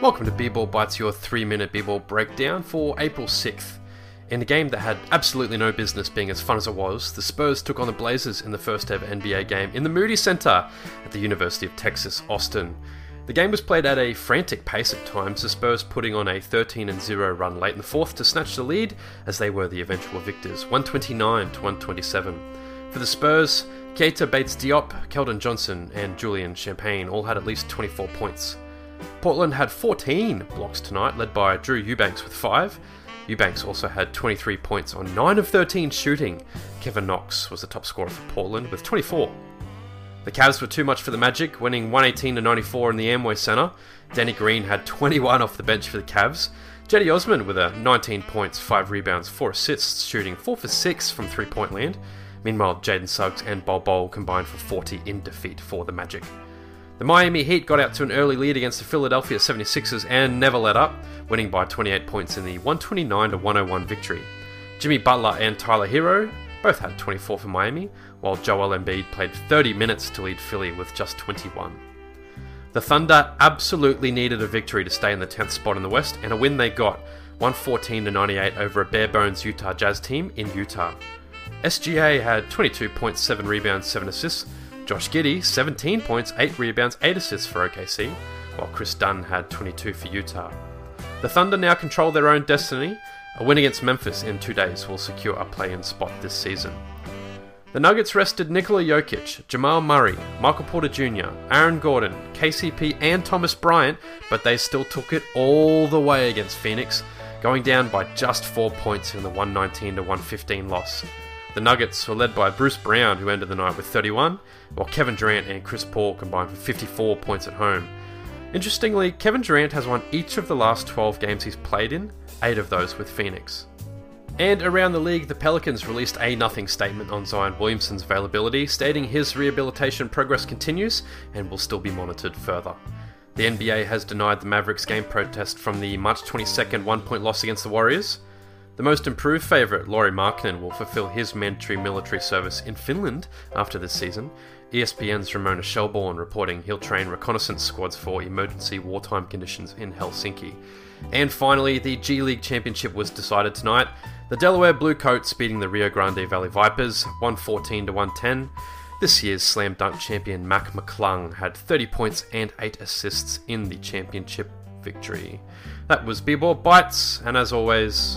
welcome to B-Ball Bites, your three-minute B-Ball breakdown for April 6th. In a game that had absolutely no business being as fun as it was, the Spurs took on the Blazers in the first ever NBA game in the Moody Center at the University of Texas, Austin. The game was played at a frantic pace at times, the Spurs putting on a 13 0 run late in the fourth to snatch the lead as they were the eventual victors, 129 to 127. For the Spurs, Keita Bates Diop, Keldon Johnson, and Julian Champagnie all had at least 24 points. Portland had 14 blocks tonight, led by Drew Eubanks with 5. Eubanks also had 23 points on 9 of 13 shooting. Kevin Knox was the top scorer for Portland with 24. The Cavs were too much for the Magic, winning 118 to 94 in the Amway Center. Danny Green had 21 off the bench for the Cavs. Cedi Osman with a 19 points, 5 rebounds, 4 assists, shooting 4 for 6 from three point land. Meanwhile, Jalen Suggs and Bol Bol combined for 40 in defeat for the Magic. The Miami Heat got out to an early lead against the Philadelphia 76ers and never let up, winning by 28 points in the 129 101 victory. Jimmy Butler and Tyler Herro both had 24 for Miami, while Joel Embiid played 30 minutes to lead Philly with just 21. The Thunder absolutely needed a victory to stay in the 10th spot in the West, and a win they got 114 98 over a bare bones Utah Jazz team in Utah. SGA had 22 points, 7 rebounds, 7 assists, Josh Giddey, 17 points, 8 rebounds, 8 assists for OKC, while Kris Dunn had 22 for Utah. The Thunder now control their own destiny. A win against Memphis in two days will secure a play in spot this season. The Nuggets rested Nikola Jokic, Jamal Murray, Michael Porter Jr., Aaron Gordon, KCP, and Thomas Bryant, but they still took it all the way against Phoenix, going down by just four points in the 119 115 loss. The Nuggets were led by Bruce Brown, who ended the night with 31, while Kevin Durant and Chris Paul combined for 54 points at home. Interestingly, Kevin Durant has won each of the last 12 games he's played in, 8 of those with Phoenix. And around the league, the Pelicans released a nothing statement on Zion Williamson's availability, stating his rehabilitation progress continues and will still be monitored further. The NBA has denied the Mavericks game protest from the March 22nd one point loss against the Warriors. The most improved favourite, Lauri Markkanen, will fulfill his mandatory military service in Finland after this season. ESPN's Ramona Shelburne reporting he'll train reconnaissance squads for emergency wartime conditions in Helsinki. And finally, the G League Championship was decided tonight. The Delaware Bluecoats beating the Rio Grande Valley Vipers 114 to 110. This year's slam dunk champion Mac McClung had 30 points and 8 assists in the championship victory. That was B-Ball Bites, and as always,